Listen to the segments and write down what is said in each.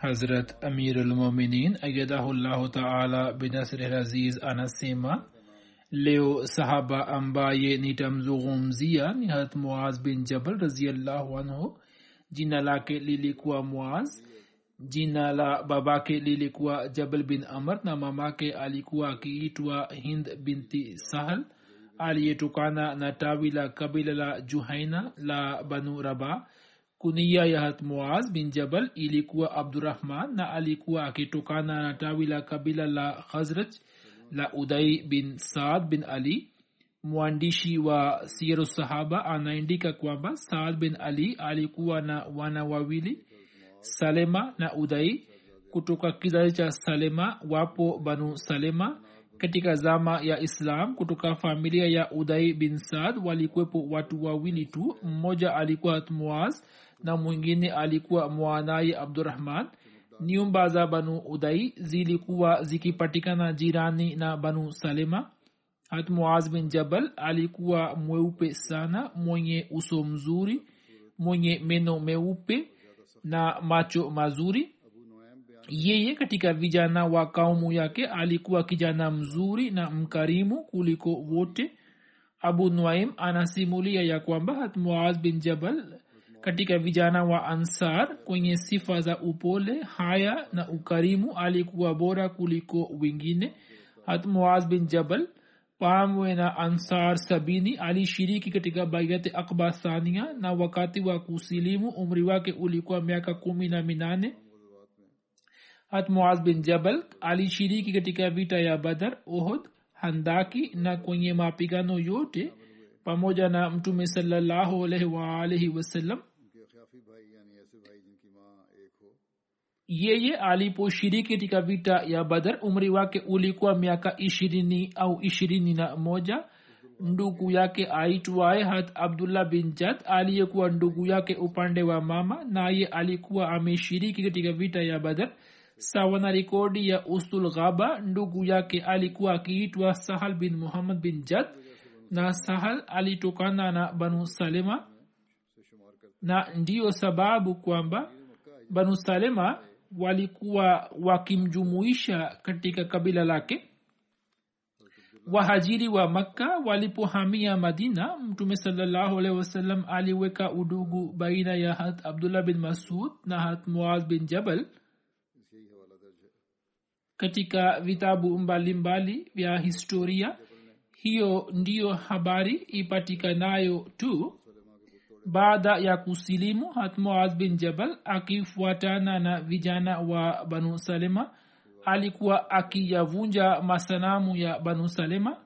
Hazrat Amir al-Muminin Ayadahullahu Ta'ala binasri al-Aziz anasema leo sahaba ambaye nitamzungumzia ni harat muaz bin jabal raziallahu anhu jina lake lilikuwa muaz jina la babake lilikuwa jabal bin amr na mamake alikuwa akiitwa hind binti sahal aliyetokana na tawi la kabila la juhaina la banu rabaa kunia ya muaz bin jabal ilikuwa abdurahman na alikuwa akitokana na tawi la kabila la khazraj la udai bin saad bin ali. Mwandishi wa siru sahaba anaandika kwamba saad bin ali alikuwa na wana wawili salema na udai. Kutoka kizazi cha salema wapo banu salema. Katika zama ya islam kutoka familia ya udai bin saad walikuwepo watu wawili tu. Mmoja alikuwa muaz na mwingine alikuwa mwanaye abdurahman nyumba za banu udai zilikuwa zikipatikana jirani na banu salema. Hat bin jabal alikuwa mweupe sana mwenye uso mzuri mwenye meno meupe na macho mazuri. Yeye katika vijana wa kaumu yake alikuwa kijana mzuri na mkarimu kuliko wote. Abu nuaim anasimulia ya kwamba hat bin jabal katika vijana wa ansar kwenye sifa za upole haya na ukarimu alikuwa bora kuliko wengine. Hatmuaz bin jabal pamwe na ansar sabini alishiriki katika baiati akba thania na wakati wa kusilimu umri wake ulikuwa miaka kumi na minane. Hatmuaz bin jabal alishiriki katika vita ya badar ohod handaki na kwenye mapigano yote pamoja na mtume salallahu alaihi yeye aliposhiriki katika vita ya badar umri wake ulikuwa miaka ishirini au ishirini na moja. Ndugu yake aitwaye hat abdullah bin jad aliyekuwa ndugu yake upande wa mama naye alikuwa ameshiriki katika vita ya badar. Sawa na rekodi ya ustul ghaba ndugu yake alikuwa akiitwa sahal bin muhammad bin jad na sahal alitokana na banu salema na ndiyo sababu kwamba banu salema walikuwa wakimjumuisha katika kabila lake. Wahajiri wa makka walipohamia madina mtume salallahu alaihi wasallam aliweka udugu baina ya hat abdullah bin masud na hat muaz bin jabal katika vitabu mbalimbali vya historia hiyo ndiyo habari ipatikanayo tu baada ya kusilimu hatmuaz bin jabal akifuatana na vijana wa banu salema. Alikuwa akiyavunja masanamu ya banu salema.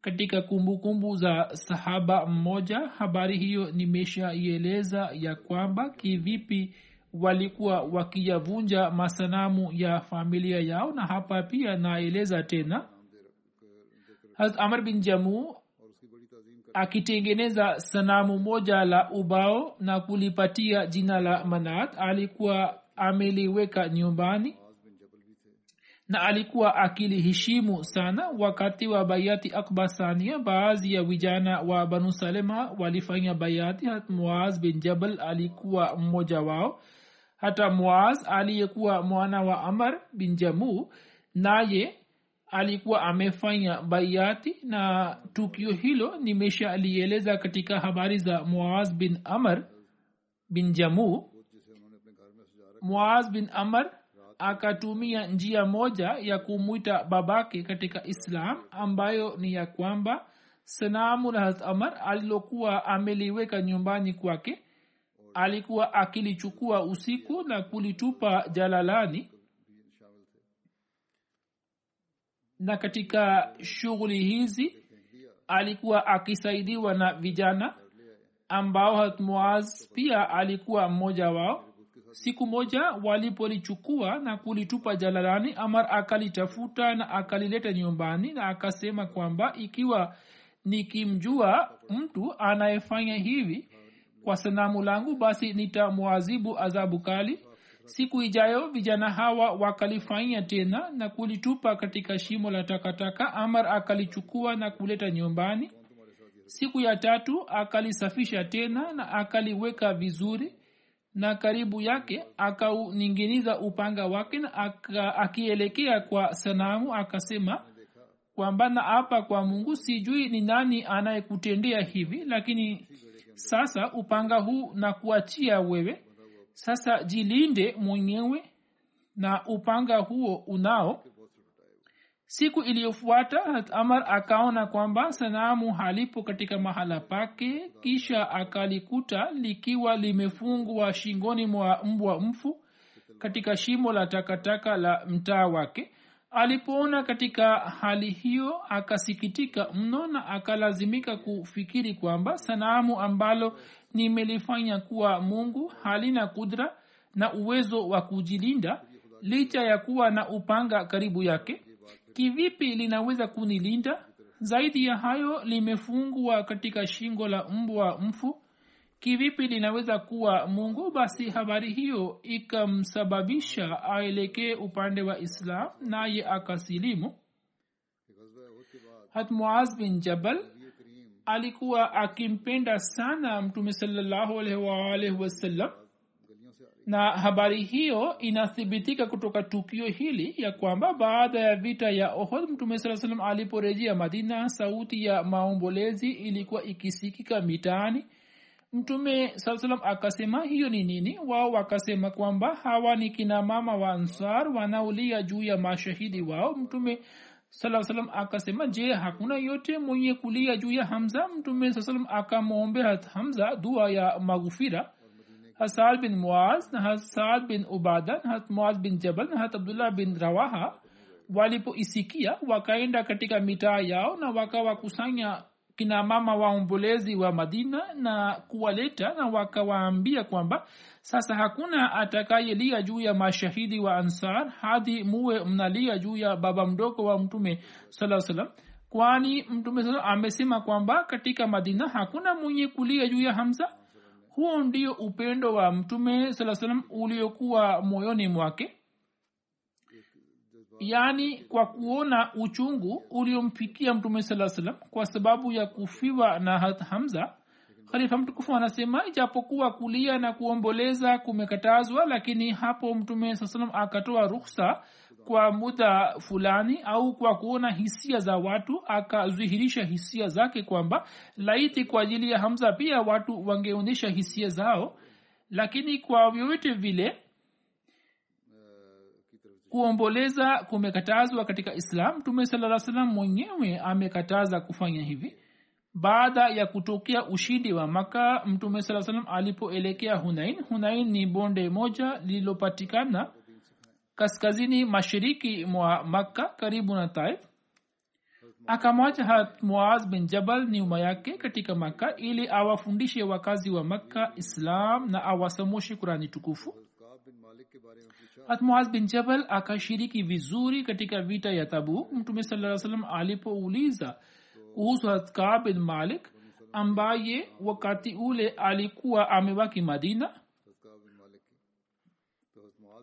Katika kumbukumbu kumbu za sahaba mmoja habari hiyo nimeshaieleza ya kwamba kivipi walikuwa wakiyavunja masanamu ya familia yao na hapa pia naeleza tena amr bin jamu akitengeneza sanamu moja la ubao na kulipatia jina la manat. Alikuwa ameliweka nyumbani na alikuwa akiliheshimu sana. Wakati wa bayati akba sania baadhi ya vijana wa banu salema walifanya bayati. Muaz bin jabal alikuwa mmoja wao. Hata muaz aliyekuwa mwana wa amar bin jamu naye alikuwa amefanya bayati na tukio hilo nimeshalieleza katika habari za muaz bin amar bin jamu. Muaz bin amar akatumia njia moja ya kumwita babake katika islam ambayo ni ya kwamba sanamu la hat amar alilokuwa ameliweka nyumbani kwake alikuwa akilichukua usiku na kulitupa jalalani na katika shughuli hizi alikuwa akisaidiwa na vijana ambao hatmuaz pia alikuwa mmoja wao. Siku moja walipolichukua na kulitupa jalalani amar akalitafuta na akalileta nyumbani na akasema kwamba ikiwa nikimjua mtu anayefanya hivi kwa sanamu langu basi nitamwazibu adhabu kali siku ijayo vijana hawa wakalifanya tena na kulitupa katika shimo la takataka. Amar akalichukua na kuleta nyumbani. Siku ya tatu akalisafisha tena na akaliweka vizuri na karibu yake akauninginiza upanga wake na akielekea kwa sanamu akasema kwamba na apa kwa mungu sijui ni nani anayekutendea hivi lakini sasa upanga huu na kuachia wewe sasa jilinde mwenyewe na upanga huo unao. Siku iliyofuata amar akaona kwamba sanamu halipo katika mahala pake kisha akalikuta likiwa limefungwa shingoni mwa mbwa mfu katika shimo la takataka la mtaa wake. Alipoona katika hali hiyo akasikitika mno na akalazimika kufikiri kwamba sanamu ambalo nimelifanya kuwa mungu halina kudra na uwezo wa kujilinda licha ya kuwa na upanga karibu yake. Kivipi linaweza kunilinda? Zaidi ya hayo limefungwa katika shingo la mbwa mfu. Kivipi linaweza kuwa mungu? Basi habari hiyo ikamsababisha aelekee upande wa islam naye akasilimu. Hat bin jabal alikuwa akimpenda sana mtume salallahu alaihi na habari hiyo inathibitika kutoka tukio hili ya kwamba baada ya vita ya ohod mtume saa salam aliporejea madina sauti ya maombolezi ilikuwa ikisikika mitaani. Mtume saa salam akasema hiyo ni nini? Wao wakasema kwamba hawa ni kina mama wa ansar wanaulia juu ya mashahidi wao. Mtume saa salam akasema je hakuna yote mwenye kulia juu ya hamza? Mtume saa salam akamwombea hamza dua ya maghufira hasad bin muaz na hasad bin ubada na muaz bin jabal na abdullah bin rawaha walipoisikia wakaenda katika mitaa yao na wakawakusanya kina mama waombolezi wa madina na kuwaleta na wakawaambia kwamba sasa hakuna atakayelia juu ya mashahidi wa ansar hadi muwe mnalia juu ya baba mdogo wa mtume saa salam kwani mtume saa amesema kwamba katika madina hakuna mwenye kulia juu ya hamza? Huo ndio upendo wa mtume saa salam uliokuwa moyoni mwake. Yaani kwa kuona uchungu uliompikia mtume saa salam kwa sababu ya kufiwa na hamza khalifa mtukufu anasema ijapokuwa kulia na kuomboleza kumekatazwa lakini hapo mtume saa salam akatoa ruksa kwa muda fulani au kwa kuona hisia za watu akadhihirisha hisia zake kwamba laiti kwa ajili ya hamza pia watu wangeonyesha hisia zao. Lakini kwa vyovyote vile kuomboleza kumekatazwa katika islam mtume salaa salam mwenyewe amekataza kufanya hivi baada ya kutokea ushindi wa maka mtume saa salam alipoelekea hunain hunain ni bonde moja lililopatikana kaskazini mashariki mwa makka karibu na taif. Akamwacha hat muaz bin jabal nyuma yake katika makka ili awafundishe wakazi wa makka islam na awasamoshe kurani tukufu. Hat bin jabal akashiriki vizuri katika vita ya tabuk. Mtume saa salam alipouliza kuhusu kaab bin malik ambaye wakati ule alikuwa amebaki madina.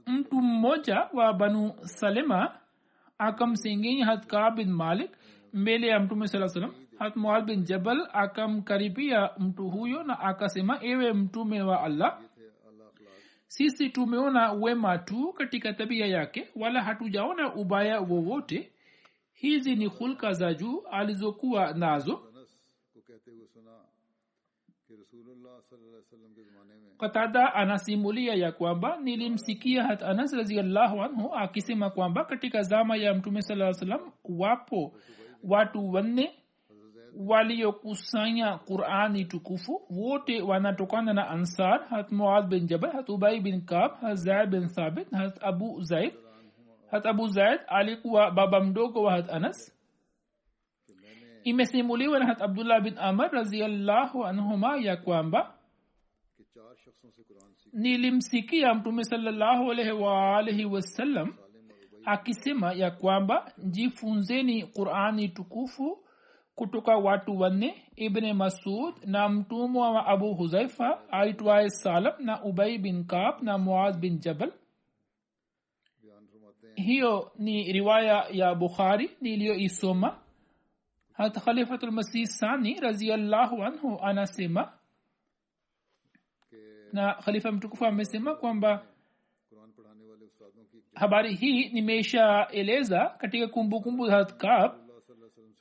Mtu mmoja wa banu salema akamsengenya hatka bin malik mbele ya mtume saa salam hat bin jabal akamkaribia mtu huyo na akasema ewe mtume wa allah sisi tumeona wema tu katika tabia yake wala hatujaona ubaya wowote hizi ni hulka za juu alizokuwa nazo. Katada anasimulia ya kwamba nilimsikia hat anas raziallahu anhu akisema kwamba katika zama ya mtume saa salam wapo watu wanne waliokusanya qurani tukufu. Wote wanatokana na ansar hat muad bin jabal hat ubai bin kab hat zaid bin thabit hat abu zaid hat abu zaid alikuwa baba mdogo wa hat anas. Imesimuliwa na hat abdullah bin amar raziallahu anhuma ya kwamba nilimsikia mtume salllahu alaihi waalihi wasallam akisema ya kwamba jifunzeni qurani tukufu kutoka watu wanne ibne masud na mtumwa wa abu huzaifa aitwaye salam na ubai bin kab na muaz bin jabal hiyo ni riwaya ya bukhari niliyoisoma. Hata khalifatulmasih sani raziallahu anhu anasema na khalifa mtukufu amesema kwamba habari hii nimeshaeleza katika kumbukumbu za kab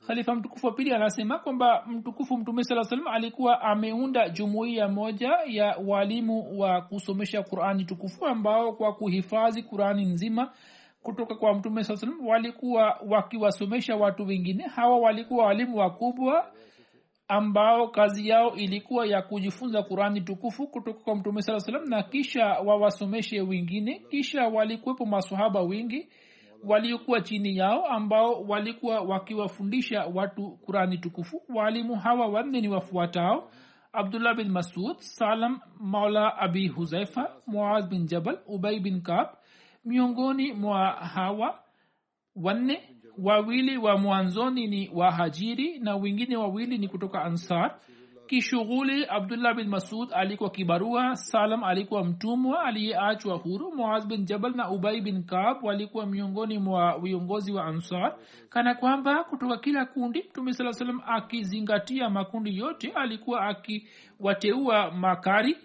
khalifa mtukufu wa pili anasema kwamba mtukufu mtume saa salam alikuwa ameunda jumuiya moja ya walimu wa kusomesha qurani tukufu ambao kwa kuhifadhi qurani nzima kutoka kwa mtume saa salam walikuwa wakiwasomesha watu wengine. Hawa walikuwa walimu wakubwa ambao kazi yao ilikuwa ya kujifunza qurani tukufu kutoka kwa mtume saa salam na kisha wawasomeshe wengine. Kisha walikuwepo masahaba wengi waliokuwa chini yao ambao walikuwa wakiwafundisha watu qurani tukufu. Waalimu hawa wanne ni wafuatao abdullah bin masud salam maula abi huzaifa muaz bin jabal ubai bin kab miongoni mwa hawa wanne wawili wa mwanzoni ni wahajiri na wengine wawili ni kutoka ansar. Kishughuli abdullah bin masud alikuwa kibarua salam alikuwa mtumwa aliyeachwa huru. Muaz bin jabal na ubai bin kab walikuwa miongoni mwa viongozi wa ansar. Kana kwamba kutoka kila kundi mtume saa salam akizingatia makundi yote alikuwa akiwateua makari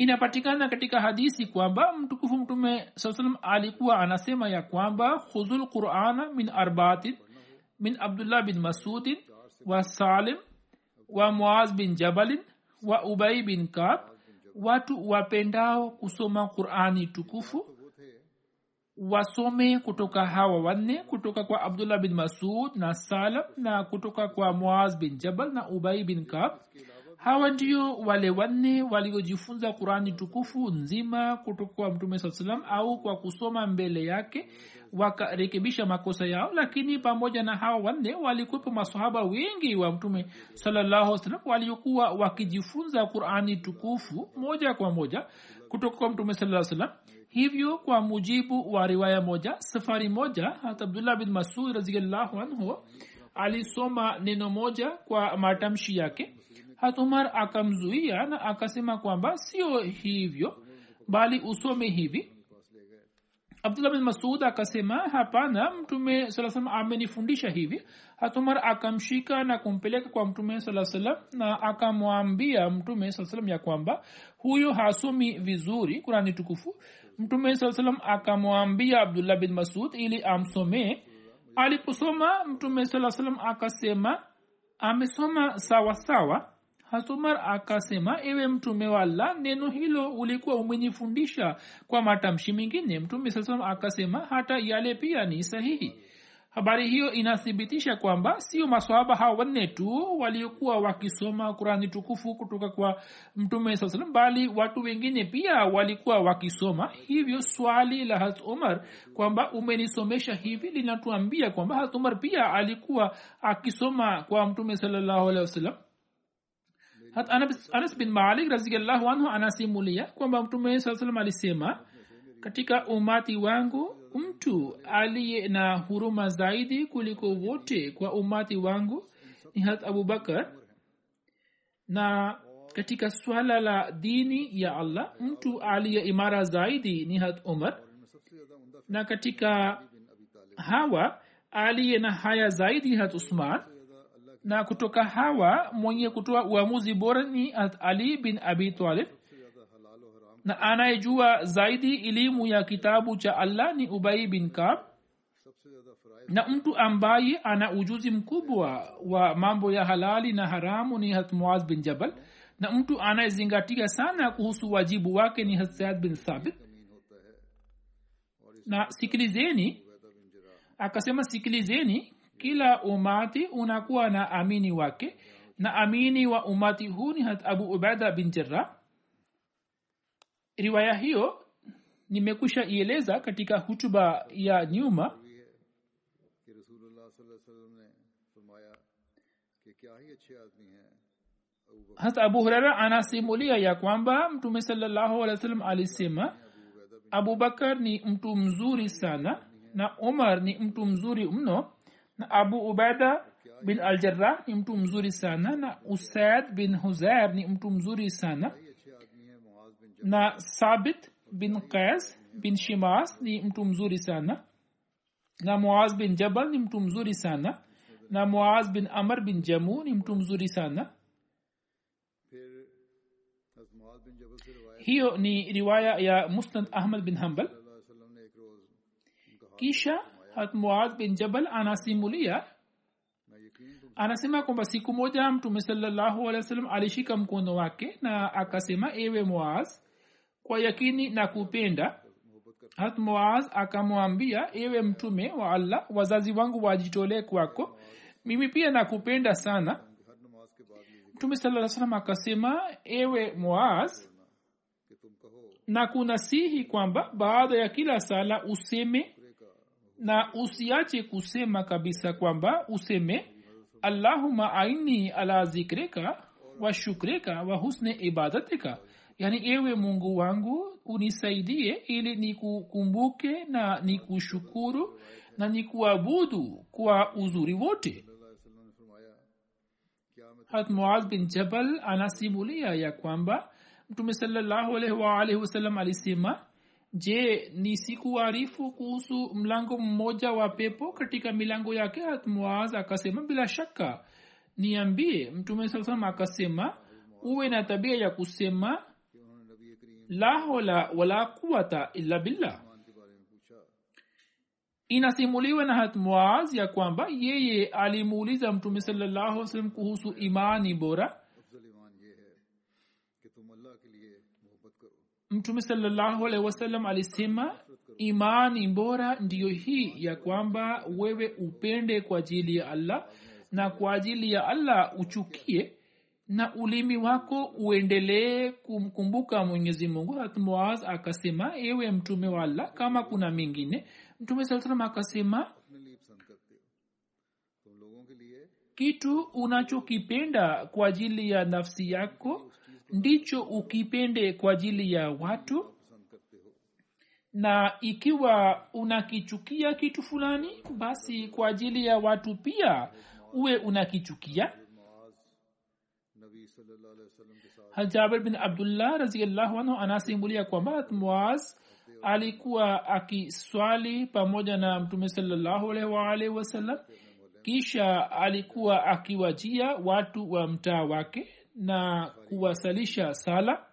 inapatikana katika hadisi kwamba mtukufu mtume saa salam alikuwa anasema ya kwamba khudhul qurana min arbaatin min abdullah bin masudin wa salim wa muaz bin jabalin wa ubai bin kab. Watu wapendao kusoma qurani tukufu wasome kutoka hawa wanne kutoka kwa abdullah bin masud na salam na kutoka kwa muaz bin jabal na ubai bin kab hawa ndio wale wanne waliojifunza qurani tukufu nzima kutoka kwa mtume saa salam au kwa kusoma mbele yake wakarekebisha makosa yao lakini pamoja na hawa wanne walikuwepo masahaba wengi wa mtume salallahu waliokuwa wakijifunza qurani tukufu moja kwa moja kutoka kwa mtume saa salam hivyo kwa mujibu wa riwaya moja safari moja hata abdullah bin masud raziallahu anhu alisoma neno moja kwa matamshi yake hat umar akamzuia na akasema kwamba sio hivyo bali usome hivi. Abdullah bin masud akasema hapana mtume saa amenifundisha hivi. Hatumar akamshika na kumpeleka kwa mtume saa salam na akamwambia mtume saa salam ya kwamba huyo hasomi vizuri kurani tukufu. Mtume saa salam akamwambia abdullah bin masud ili amsomee. Aliposoma mtume saa salam akasema amesoma sawasawa sawa hasumar akasema ewe mtume wa allah neno hilo ulikuwa umenifundisha kwa matamshi mengine. Mtume saa akasema hata yale pia ni sahihi. Habari hiyo inathibitisha kwamba sio maswahaba hao wanne tu waliokuwa wakisoma kurani tukufu kutoka kwa mtume saa salam bali watu wengine pia walikuwa wakisoma. Hivyo swali la hat umar kwamba umenisomesha hivi linatuambia kwamba hat umar pia alikuwa akisoma kwa mtume salallahu alehi wasallam hata anas bin malik raziallahu anhu anasimulia kwamba mtume saa salam alisema katika umati wangu mtu aliye na huruma zaidi kuliko wote kwa umati wangu ni hat abubakar na katika swala la dini ya allah mtu aliye imara zaidi ni hat umar. Na katika hawa aliye na haya zaidi hat usman na kutoka hawa mwenye kutoa uamuzi bora ni ali bin abi talib. Na anayejua zaidi elimu ya kitabu cha allah ni ubai bin kab na mtu ambaye ana ujuzi mkubwa wa mambo ya halali na haramu ni hatmuaz bin jabal. Na mtu anayezingatia sana kuhusu wajibu wake ni hasad bin thabit. Na sikilizeni akasema sikilizeni kila umati unakuwa na amini wake. Na amini wa umati huu ni hat abu ubada bin jarrah. Riwaya hiyo nimekusha ieleza katika hutuba ya nyuma. Hasa abu hurera anasimulia ya kwamba mtume sallahualwasalam alisema abubakar ni mtu mzuri sana na umar ni mtu mzuri mno. na abu ubada bin aljarah ni mtu mzuri sana na usaid bin huzair ni mtu mzuri sana na sabit bin qais bin shimas ni mtu mzuri sana na muaz bin jabal ni mtu mzuri sana na muaz bin amr bin jamu ni mtu mzuri sana hiyo ni riwaya ya musnad ahmad bin hambal kisha hat bin jabal anasimulia. Anasema kwamba siku moja mtume salllahu alehi wa sallam alishika mkono wake na akasema ewe muaz kwa yakini na kupenda hat muaz akamwambia ewe mtume wa allah wazazi wangu wajitolee kwako. Mimi pia nakupenda sana. Mtume saa salam akasema ewe muaz na kunasihi kwamba baada ya kila sala useme na usiache kusema kabisa kwamba useme allahuma aini ala zikrika wa shukrika wa husne ibadatika. Yaani ewe mungu wangu unisaidie ili nikukumbuke na nikushukuru na nikuabudu kwa uzuri wote. Hat bin jabal anasimulia ya kwamba mtume salllahualwalh wasalam alisema je ni sikuarifu kuhusu mlango mmoja wa pepo katika milango yake? Muaz akasema bila shaka. Niambie mtume saa salam akasema uwe na tabia ya kusema la hola wala quwata illa billah inasimuliwa na hat ya kwamba yeye alimuuliza mtume salllahualwasalam kuhusu imani bora. mtume salllahu alehi wasallam alisema imani bora ndiyo hii ya kwamba wewe upende kwa ajili ya allah na kwa ajili ya allah uchukie na ulimi wako uendelee kumkumbuka mwenyezi mungu. Hatmuaz akasema ewe mtume wa allah kama kuna mingine mtume saa salam akasema kitu unachokipenda kwa ajili ya nafsi yako ndicho ukipende kwa ajili ya watu? Na ikiwa unakichukia kitu fulani basi kwa ajili ya watu pia uwe unakichukia? Jabir bin abdullah raziallahu anhu anasimulia kwamba moaz alikuwa akiswali pamoja na mtume salllahu alaihi waalaihi wasallam kisha alikuwa akiwajia watu wa mtaa wake na kuwasalisha sala.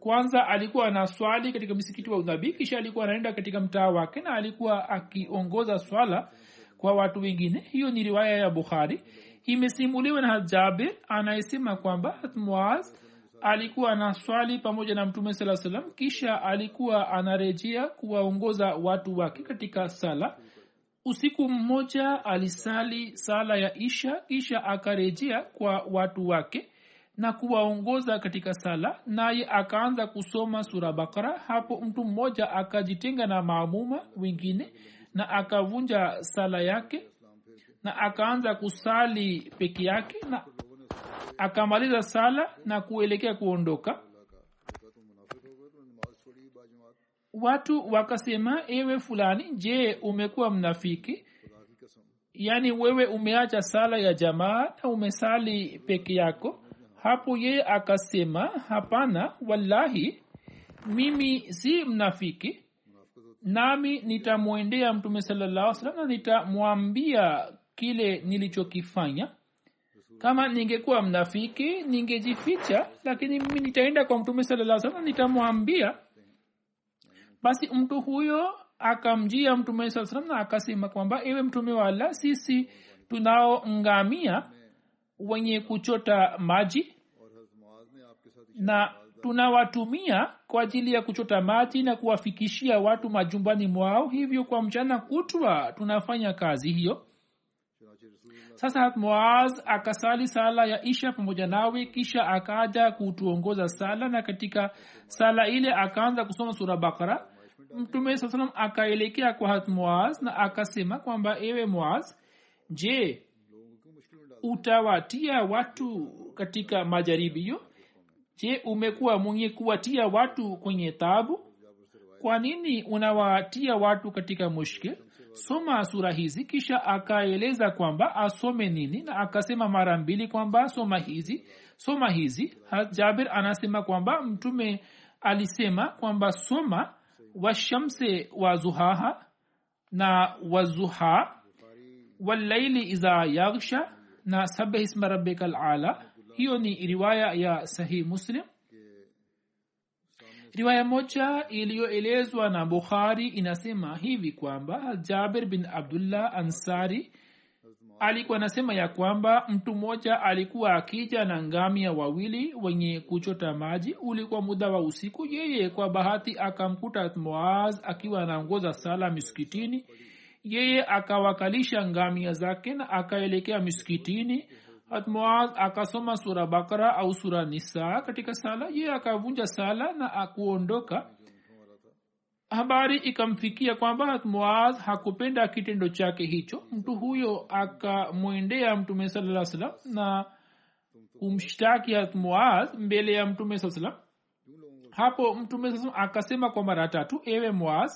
Kwanza alikuwa na swali katika msikiti wa udhabi kisha alikuwa anaenda katika mtaa wake na alikuwa akiongoza swala kwa watu wengine. Hiyo ni riwaya ya bukhari. Imesimuliwa na jabir anayesema kwamba muaz alikuwa na swali pamoja na mtume saa salam kisha alikuwa anarejea kuwaongoza watu wake katika sala usiku mmoja alisali sala ya isha kisha akarejea kwa watu wake na kuwaongoza katika sala naye akaanza kusoma sura bakara. Hapo mtu mmoja akajitenga na maamuma wengine na akavunja sala yake na akaanza kusali peke yake na akamaliza sala na kuelekea kuondoka watu wakasema ewe fulani je umekuwa mnafiki? Yaani wewe umeacha sala ya jamaa na umesali peke yako. Hapo yeye akasema hapana wallahi mimi si mnafiki nami nitamwendea mtume salallah salam na nitamwambia kile nilichokifanya. Kama ningekuwa mnafiki ningejificha lakini mimi nitaenda kwa mtume salallah salam na nitamwambia basi mtu huyo akamjia mtume saa salam na akasema kwamba ewe mtume wa allah sisi tunao ngamia wenye kuchota maji na tunawatumia kwa ajili ya kuchota maji na kuwafikishia watu majumbani mwao. Hivyo kwa mchana kutwa tunafanya kazi hiyo sasa moaz akasali sala ya isha pamoja nawe kisha akaja kutuongoza sala na katika sala ile akaanza kusoma sura bakara mtume saa salam akaelekea kwa hat moaz na akasema kwamba ewe moaz je utawatia watu katika majaribio je umekuwa mwenye kuwatia watu kwenye tabu kwa nini unawatia watu katika mushkil soma sura hizi kisha akaeleza kwamba asome nini na akasema mara mbili kwamba soma hizi soma hizi. Jabir anasema kwamba mtume alisema kwamba soma washamse wa zuhaha na wazuha wallaili iza yaghsha na sabih isma rabbika lala hiyo ni riwaya ya sahih muslim riwaya moja iliyoelezwa na bukhari inasema hivi kwamba jabir bin abdullah ansari alikuwa anasema ya kwamba mtu mmoja alikuwa akija na ngamia wawili wenye kuchota maji. Ulikuwa muda wa usiku yeye kwa bahati akamkuta moaz akiwa anaongoza sala miskitini yeye akawakalisha ngamia zake na akaelekea miskitini muaz akasoma sura bakara au sura nisaa katika sala ye akavunja sala na akuondoka. Habari ikamfikia kwamba muaz hakupenda kitendo chake hicho. Mtu huyo akamwendea mtume salaa salam na kumshtaki muaz mbele ya mtume saa salam hapo mtume saa akasema kwa mara tatu ewe muaz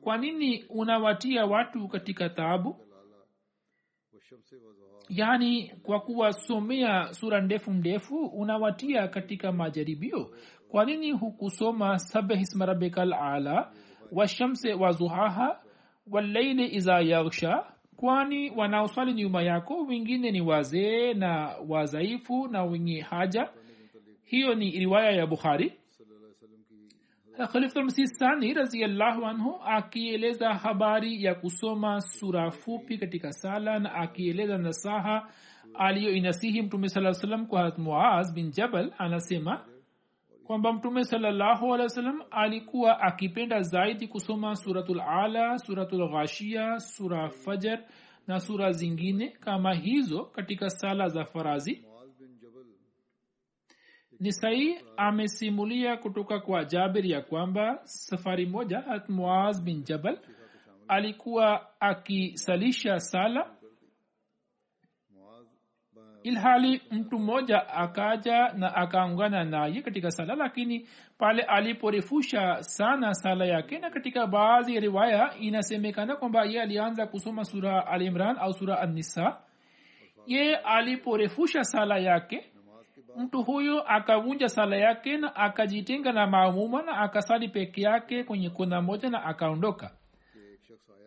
kwa nini unawatia watu katika taabu yaani kwa kuwasomea sura ndefu ndefu unawatia katika majaribio. Kwa nini hukusoma sabih isma rabbika ala washamse wazuhaha walaili iza yaghsha? Kwani wanaoswali nyuma yako wengine ni wazee na wazaifu na wenye haja? Hiyo ni riwaya ya bukhari khalifulmsisani raziallahu anhu akieleza habari ya kusoma sura fupi katika sala na akieleza nasaha aliyoinasihi mtume saa salam kwa muaz bin jabal anasema kwamba mtume salallahu alehi wa sallam alikuwa akipenda zaidi kusoma suratul ala suratul sura fajar na sura zingine kama hizo katika sala za farazi nisai amesimulia kutoka kwa jabir ya kwamba safari moja hat bin jabal alikuwa akisalisha sala ilhali mtu mmoja akaja na akaungana naye katika sala lakini pale aliporefusha sana sala yake na katika baadhi ya riwaya inasemekana kwamba ye alianza kusoma sura al imran au sura annisa. Ye aliporefusha sala yake mtu huyo akavunja sala yake na akajitenga na maamuma na akasali peke yake kwenye kona moja na akaondoka.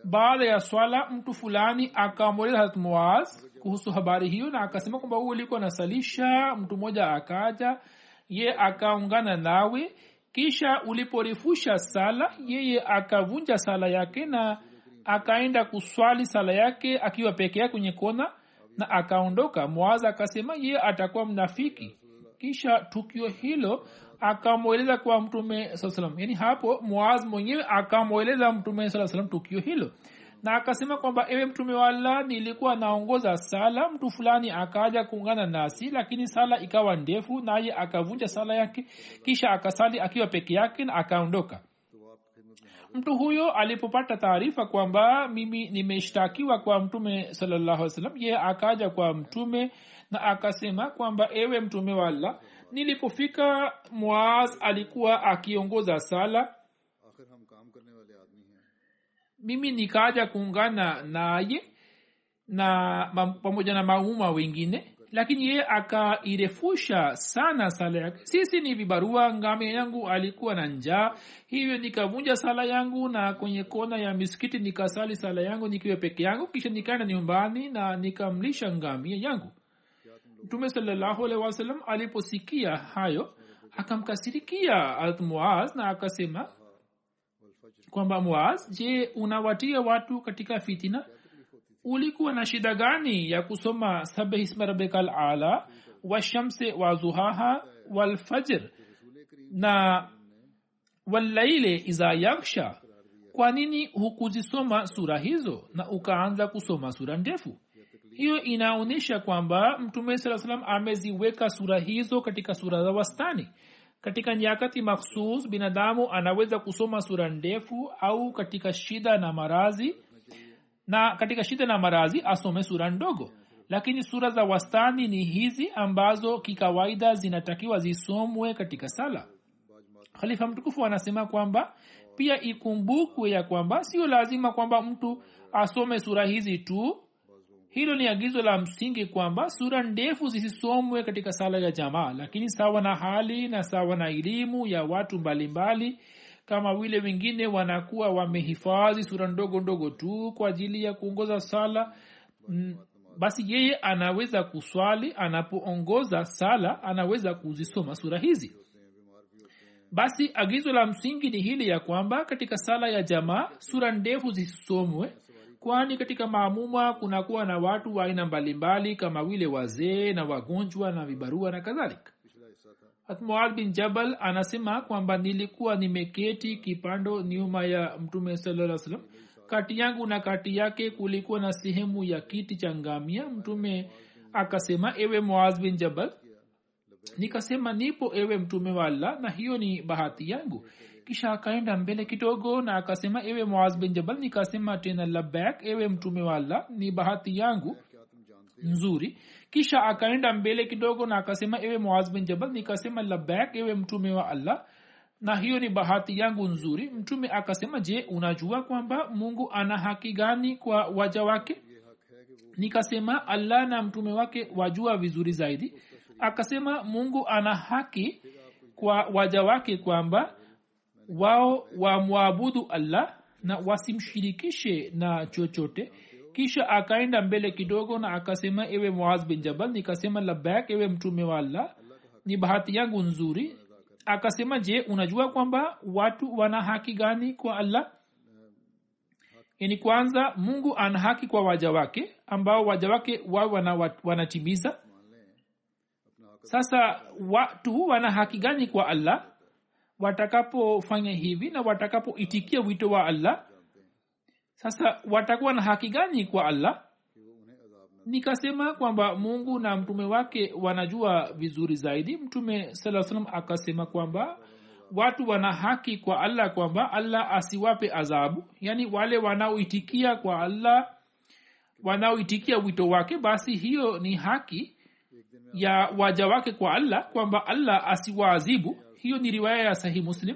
Baada ya swala mtu fulani akamweleza hat muaz kuhusu habari hiyo na akasema kwamba huu ulikuwa nasalisha mtu mmoja akaja ye akaungana nawe. Kisha uliporefusha sala yeye akavunja sala yake na akaenda kuswali sala yake akiwa peke yake kwenye kona na akaondoka. Muaz akasema yeye atakuwa mnafiki kisha tukio hilo akamweleza kwa mtume saa salam yani hapo muaz mwenyewe akamweleza mtume salam tukio hilo. Na akasema kwamba ewe mtume wa allah nilikuwa naongoza sala mtu fulani akaja kuungana nasi lakini sala ikawa ndefu naye akavunja sala yake kisha akasali akiwa peke yake na akaondoka. Mtu huyo alipopata taarifa kwamba mimi nimeshtakiwa kwa mtume salallahu salam ye akaja kwa mtume na akasema kwamba ewe mtume wa allah nilipofika muaz alikuwa akiongoza sala. Mimi nikaja kuungana naye na pamoja na mauma wengine lakini yeye akairefusha sana sala yake. Sisi ni vibarua ngamia yangu alikuwa na njaa hivyo nikavunja sala yangu na kwenye kona ya misikiti nikasali sala yangu nikiwa peke yangu kisha nikaenda nyumbani na nikamlisha ngamia yangu mtume salallahu alaihi wasallam aliposikia hayo akamkasirikia muaz na akasema kwamba muaz je unawatia watu katika fitina? Ulikuwa na shida gani ya kusoma sabihisma rabikal ala washamse wazuhaha walfajr na wallaile iza yaksha kwa nini hukuzisoma sura hizo na ukaanza kusoma sura ndefu hiyo inaonyesha kwamba mtume saa salam ameziweka sura hizo katika sura za wastani. Katika nyakati maksus binadamu anaweza kusoma sura ndefu au katika shida na marazi na katika shida na marazi asome sura ndogo. Lakini sura za wastani ni hizi ambazo kikawaida zinatakiwa zisomwe katika sala. Khalifa mtukufu anasema kwamba pia ikumbukwe ya kwamba sio lazima kwamba mtu asome sura hizi tu hilo ni agizo la msingi kwamba sura ndefu zisisomwe katika sala ya jamaa lakini sawa na hali na sawa na elimu ya watu mbalimbali mbali, kama vile wengine wanakuwa wamehifadhi sura ndogo ndogo tu kwa ajili ya kuongoza sala mm, basi yeye anaweza kuswali anapoongoza sala anaweza kuzisoma sura hizi. Basi agizo la msingi ni hili ya kwamba katika sala ya jamaa sura ndefu zisomwe kwani katika maamuma kunakuwa na watu wa aina mbalimbali kama vile wazee na wagonjwa na vibarua na kadhalika. Muad bin jabal anasema kwamba nilikuwa nimeketi kipando nyuma ya mtume salaa salam kati yangu na kati yake kulikuwa na sehemu ya kiti cha ngamia. Mtume akasema ewe muaz bin jabal nikasema nipo ewe mtume wa allah na hiyo ni bahati yangu kisha akaenda mbele kidogo na akasema ewe muaz bin jabal nikasema tena labak ewe mtume wa allah ni bahati yangu nzuri. Kisha akaenda mbele kidogo na akasema ewe muaz bin jabal nikasema labak ewe mtume wa allah na hiyo ni bahati yangu nzuri. Mtume akasema je unajua kwamba mungu ana haki gani kwa waja wake? Nikasema allah na mtume wake wajua vizuri zaidi. Akasema mungu ana haki kwa waja wake kwamba wao wamwabudu allah na wasimshirikishe na chochote. Kisha akaenda mbele kidogo na akasema ewe muaz bin jabal nikasema labak ewe mtume wa allah ni bahati yangu nzuri. Akasema je unajua kwamba watu wana haki gani kwa allah? Yani kwanza mungu ana haki kwa waja wake ambao waja wake wao wanatimiza. Wana sasa watu wana haki gani kwa allah watakapofanya hivi na watakapoitikia wito wa allah. Sasa watakuwa na haki gani kwa allah? Nikasema kwamba mungu na mtume wake wanajua vizuri zaidi. Mtume saa salam akasema kwamba watu wana haki kwa allah kwamba allah asiwape adhabu. Yaani wale wanaoitikia kwa allah wanaoitikia wito wake basi hiyo ni haki ya waja wake kwa allah kwamba allah asiwaadhibu hiyo ni riwaya ya sahih muslim.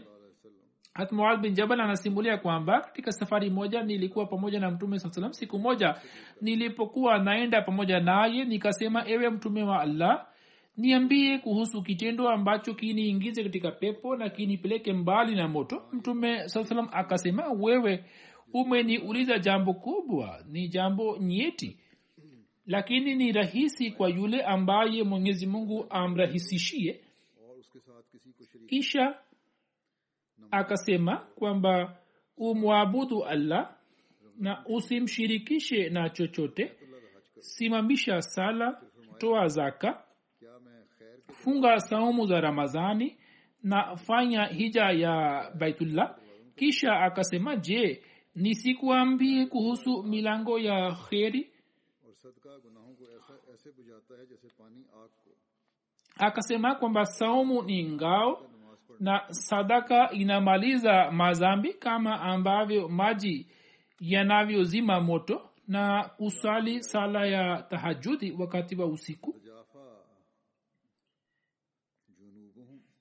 Hat muad bin jabal anasimulia kwamba katika safari moja nilikuwa pamoja na mtume saa salam siku moja nilipokuwa naenda pamoja naye nikasema ewe mtume wa allah niambie kuhusu kitendo ambacho kiniingize katika pepo na kinipeleke mbali na moto. Mtume saa salam akasema wewe umeniuliza jambo kubwa ni jambo nyeti lakini ni rahisi kwa yule ambaye mwenyezi mungu amrahisishie kisha akasema kwamba umwabudu allah na usimshirikishe na chochote. Simamisha sala toa zaka funga saumu za ramadhani na fanya hija ya baitullah. Kisha akasema je nisikuambie kuhusu milango ya kheri? Akasema kwamba saumu ni ngao na sadaka inamaliza mazambi kama ambavyo maji yanavyozima moto na kusali sala ya tahajudi wakati wa usiku.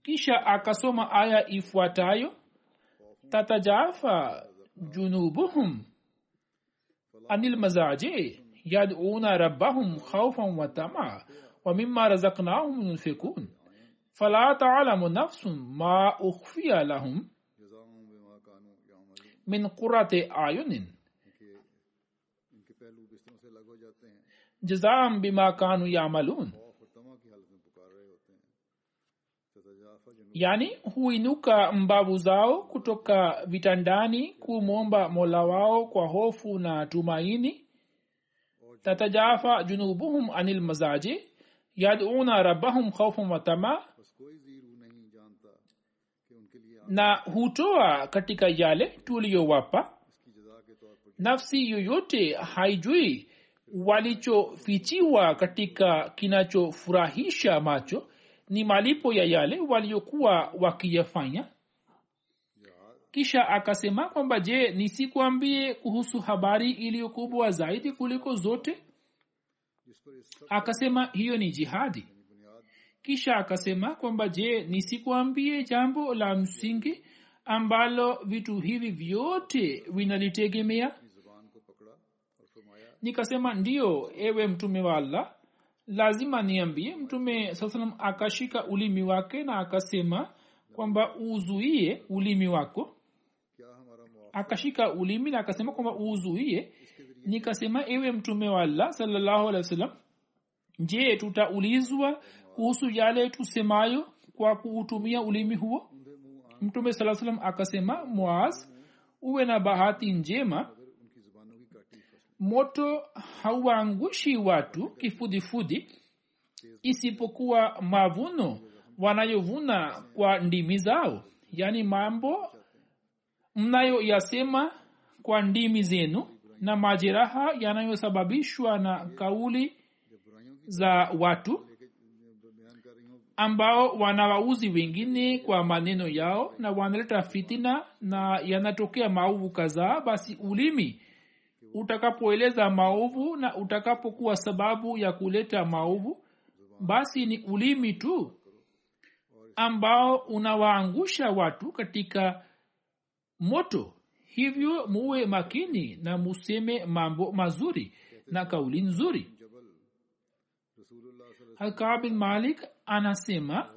Kisha akasoma aya ifuatayo. Tatajafa junubuhum anil mazaji yaduna rabbahum khaufan wa tamaa wa mima razaknahum yunfikun فلا تعلم نفس ما أخفي لهم من قرة أعين. جزام بما كانوا يعملون. yani huinuka mbavu zao kutoka vitandani kumwomba mola wao kwa hofu na tumaini. Tatajafa junubuhum anil mazaji. Yaduna rabbahum khaufan watama na hutoa katika yale tuliyowapa nafsi yoyote haijui walichofichiwa katika kinachofurahisha macho ni malipo ya yale waliokuwa wakiyafanya. Kisha akasema kwamba je nisikuambie kuhusu habari iliyokubwa zaidi kuliko zote? Akasema hiyo ni jihadi kisha akasema kwamba je nisikuambie jambo la msingi ambalo vitu hivi vyote vinalitegemea? Nikasema ndiyo ewe mtume wa allah lazima niambie. Mtume saa akashika ulimi wake na akasema kwamba uzuie ulimi wako. Akashika ulimi na akasema kwamba uzuie nikasema ewe mtume wa allah salallahu alehi wa sallam je tutaulizwa kuhusu yale tusemayo kwa kuutumia ulimi huo? Mtume saa salam akasema moaz uwe na bahati njema. Moto hauwaangushi watu kifudhifudhi isipokuwa mavuno wanayovuna kwa ndimi zao. Yaani mambo mnayoyasema kwa ndimi zenu na majeraha yanayosababishwa na kauli za watu ambao wanawauzi wengine kwa maneno yao na wanaleta fitina na yanatokea maovu kadhaa basi ulimi utakapoeleza maovu na utakapokuwa sababu ya kuleta maovu basi ni ulimi tu ambao unawaangusha watu katika moto. Hivyo muwe makini na museme mambo mazuri na kauli nzuri. Hakaa bin malik anasema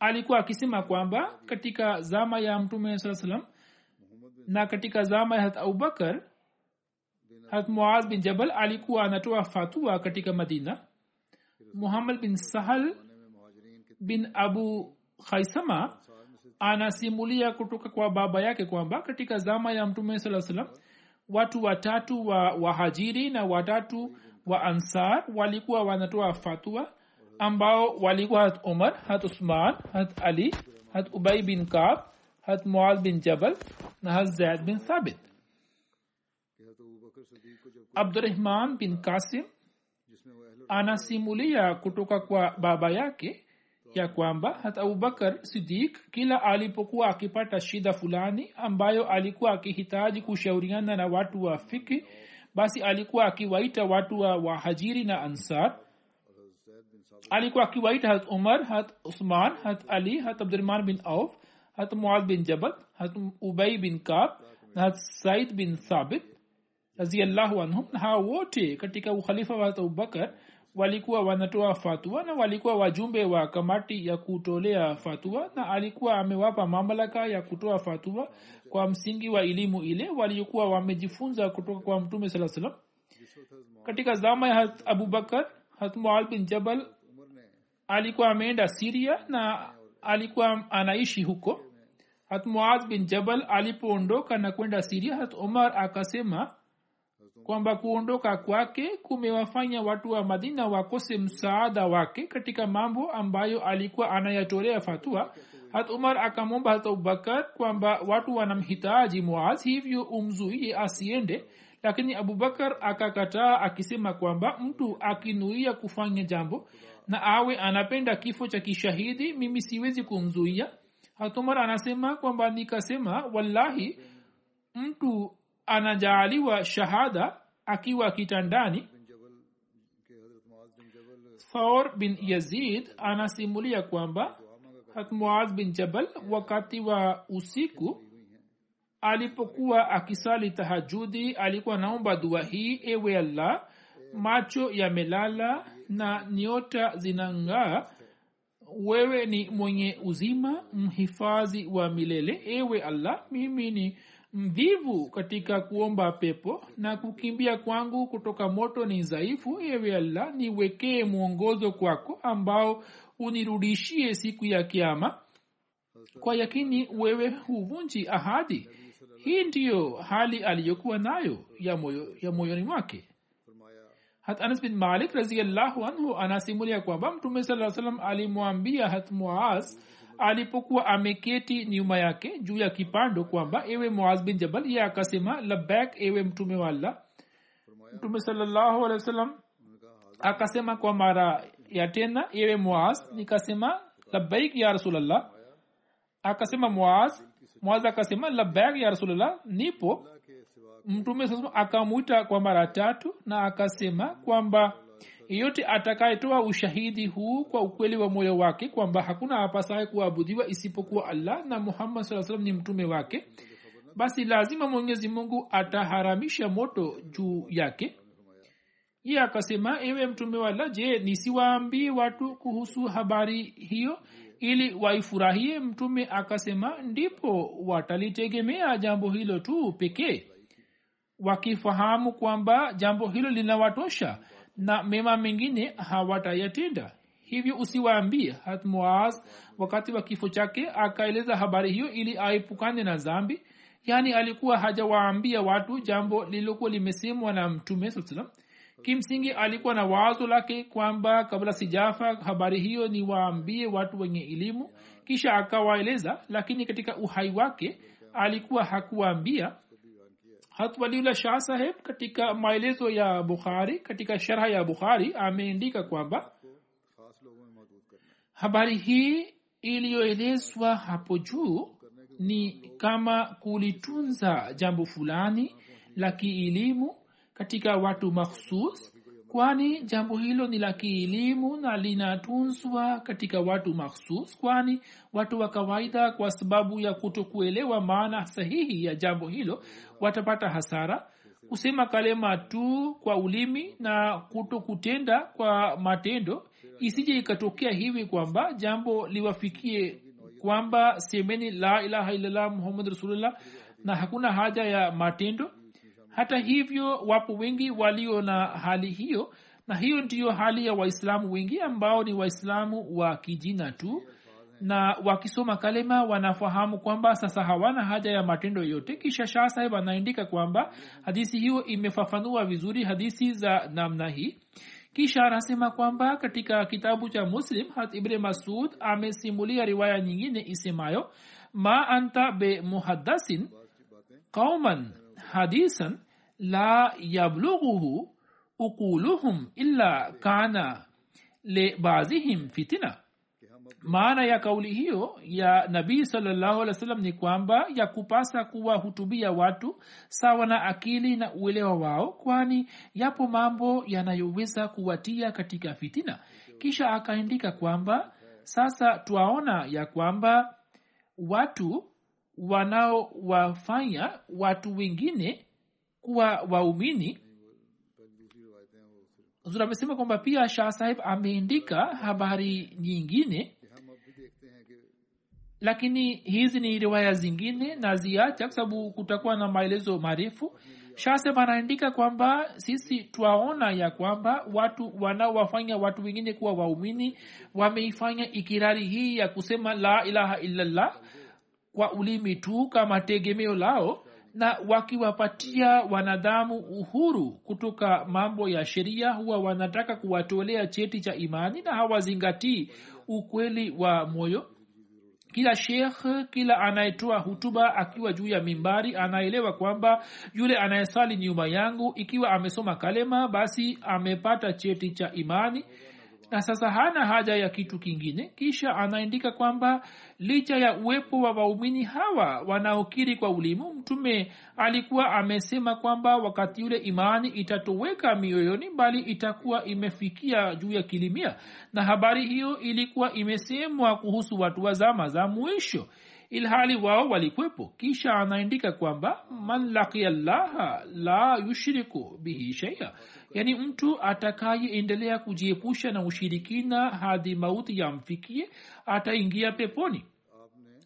alikuwa akisema kwamba katika zama ya mtume saa salam na katika zama ya hat abubakar hat muaz bin jabal alikuwa anatoa fatua katika madina. Muhammad bin sahal bin abu khaisama anasimulia kutoka kwa baba yake kwamba katika zama ya mtume saa salam watu watatu wa wahajiri na watatu wa ansar walikuwa wanatoa fatua ambao walikuwa hat umar hat usman hat ali hat ubai bin kab hat mual bin jabal na hat zaid bin thabit. Abdurahman bin kasim anasimulia kutoka kwa baba yake ya kwamba hata abubakar sidik kila alipokuwa akipata shida fulani ambayo alikuwa akihitaji kushauriana na watu wa fiki basi alikuwa akiwaita watu wa wahajiri na ansar alikuwa akiwaita hat umar hat usman hat ali hat abdurahman bin auf hat muad bin jabal hat ubai bin kab na hat said bin thabit raziallahu anhum. Na hawa wote katika ukhalifa wa abubakar walikuwa wanatoa fatua na walikuwa wajumbe wa kamati ya kutolea fatua na alikuwa amewapa mamlaka ya kutoa fatua kwa msingi wa elimu ile waliokuwa wamejifunza kutoka kwa mtume saa salam katika zama ya abubakar hatmual bin jabal alikuwa ameenda siria na alikuwa anaishi huko. Hat muaz bin jabal alipoondoka na kwenda siria hat omar akasema kwamba kuondoka kwake kumewafanya watu wa madina wakose msaada wake katika mambo ambayo alikuwa anayatolea fatua hat umar akamwomba hat abubakar kwamba watu wanamhitaji muaz hivyo umzuie asiende lakini abubakar akakataa akisema kwamba mtu akinuia kufanya jambo na awe anapenda kifo cha kishahidi mimi siwezi kumzuia. Hatumar anasema kwamba nikasema wallahi mtu anajaaliwa shahada akiwa kitandani. Thor bin yazid anasimulia kwamba hatmuaz bin jabal wakati wa usiku alipokuwa akisali tahajudi alikuwa naomba dua hii ewe allah macho yamelala na nyota zinang'aa. Wewe ni mwenye uzima mhifadhi wa milele. Ewe allah mimi ni mvivu katika kuomba pepo na kukimbia kwangu kutoka moto ni dhaifu. Ewe allah niwekee mwongozo kwako ambao unirudishie siku ya kiama kwa yakini wewe huvunji ahadi hii ndiyo hali aliyokuwa nayo ya moyo ya moyoni mwake. Hat anas bin malik raziallahu anhu anasimulia kwamba mtume saa salam alimwambia hat muaz alipokuwa ameketi nyuma yake juu ya kipando kwamba ewe muaz bin jabal ye akasema labak ewe mtume wa allah. Mtume salallahu alehi akasema kwa mara ya tena ewe muaz nikasema labaik ya rasulllah akasema muaz muaz akasema labak ya rasulllah nipo. Mtume sasa akamwita kwa mara tatu na akasema kwamba yeyote atakayetoa ushahidi huu kwa ukweli wa moyo wake kwamba hakuna apasaye kuabudiwa isipokuwa allah na muhammad saa salam ni mtume wake basi lazima mwenyezi mungu ataharamisha moto juu yake. Ye akasema ewe mtume wala je nisiwaambie watu kuhusu habari hiyo ili waifurahie mtume akasema ndipo watalitegemea jambo hilo tu pekee. Wakifahamu kwamba jambo hilo linawatosha na mema mengine hawatayatenda. Hivyo usiwaambie hatmuaz wakati wa kifo chake akaeleza habari hiyo ili aepukane na zambi. Yaani alikuwa hajawaambia watu jambo lililokuwa limesemwa na mtume saa salam kimsingi alikuwa na wazo lake kwamba kabla sijafa habari hiyo ni waambie watu wenye elimu. Kisha akawaeleza lakini katika uhai wake alikuwa hakuwaambia. Hatwaliula shah saheb katika maelezo ya bukhari katika sharha ya bukhari ameandika kwamba habari hii iliyoelezwa hapo juu ni kama kulitunza jambo fulani la kielimu katika watu makhsus kwani jambo hilo ni la kielimu na linatunzwa katika watu makhsus kwani watu wa kawaida kwa sababu ya kutokuelewa maana sahihi ya jambo hilo watapata hasara. Kusema kalema tu kwa ulimi na kuto kutenda kwa matendo isije ikatokea hivi kwamba jambo liwafikie kwamba semeni la ilaha illallah muhammad rasulullah na hakuna haja ya matendo hata hivyo wapo wengi walio na hali hiyo na hiyo ndiyo hali ya waislamu wengi ambao ni waislamu wa kijina tu. Na wakisoma kalema wanafahamu kwamba sasa hawana haja ya matendo yote. Kisha shah sahib kwamba hadisi hiyo imefafanua vizuri hadisi za namna hii. Kisha anasema kwamba katika kitabu cha muslim hat ibne masud amesimulia riwaya nyingine isemayo ma anta be muhaddasin qauman hadisan la yablughuhu ukuluhum illa kana libadhihim fitina. Maana ya kauli hiyo ya nabii wa ni kwamba ya kupasa kuwahutubia watu sawa na akili na uelewa wao kwani yapo mambo yanayoweza kuwatia katika fitina. Kisha akaandika kwamba sasa twaona ya kwamba watu wanaowafanya watu wengine kuwa waumini. Zuri amesema kwamba pia shah sahib ameandika habari nyingine. Lakini hizi ni riwaya zingine na ziacha kwa sababu kutakuwa na maelezo marefu. Shaseb anaandika kwamba sisi twaona ya kwamba watu wanaowafanya watu wengine kuwa waumini wameifanya ikirari hii ya kusema la ilaha illallah kwa ulimi tu kama tegemeo lao na wakiwapatia wanadhamu uhuru kutoka mambo ya sheria huwa wanataka kuwatolea cheti cha imani na hawazingatii ukweli wa moyo. Kila shekh kila anayetoa hutuba akiwa juu ya mimbari anaelewa kwamba yule anayesali nyuma yangu ikiwa amesoma kalema basi amepata cheti cha imani na sasa hana haja ya kitu kingine. Kisha anaandika kwamba licha ya uwepo wa waumini hawa wanaokiri kwa ulimu mtume alikuwa amesema kwamba wakati yule imani itatoweka mioyoni bali itakuwa imefikia juu ya kilimia. Na habari hiyo ilikuwa imesemwa kuhusu watu wa zama za mwisho ilhali wao walikwepo kisha anaandika kwamba man lakia llaha la yushriku bihi sheia yaani mtu atakayeendelea kujiepusha na ushirikina hadi mauti yamfikie ataingia peponi.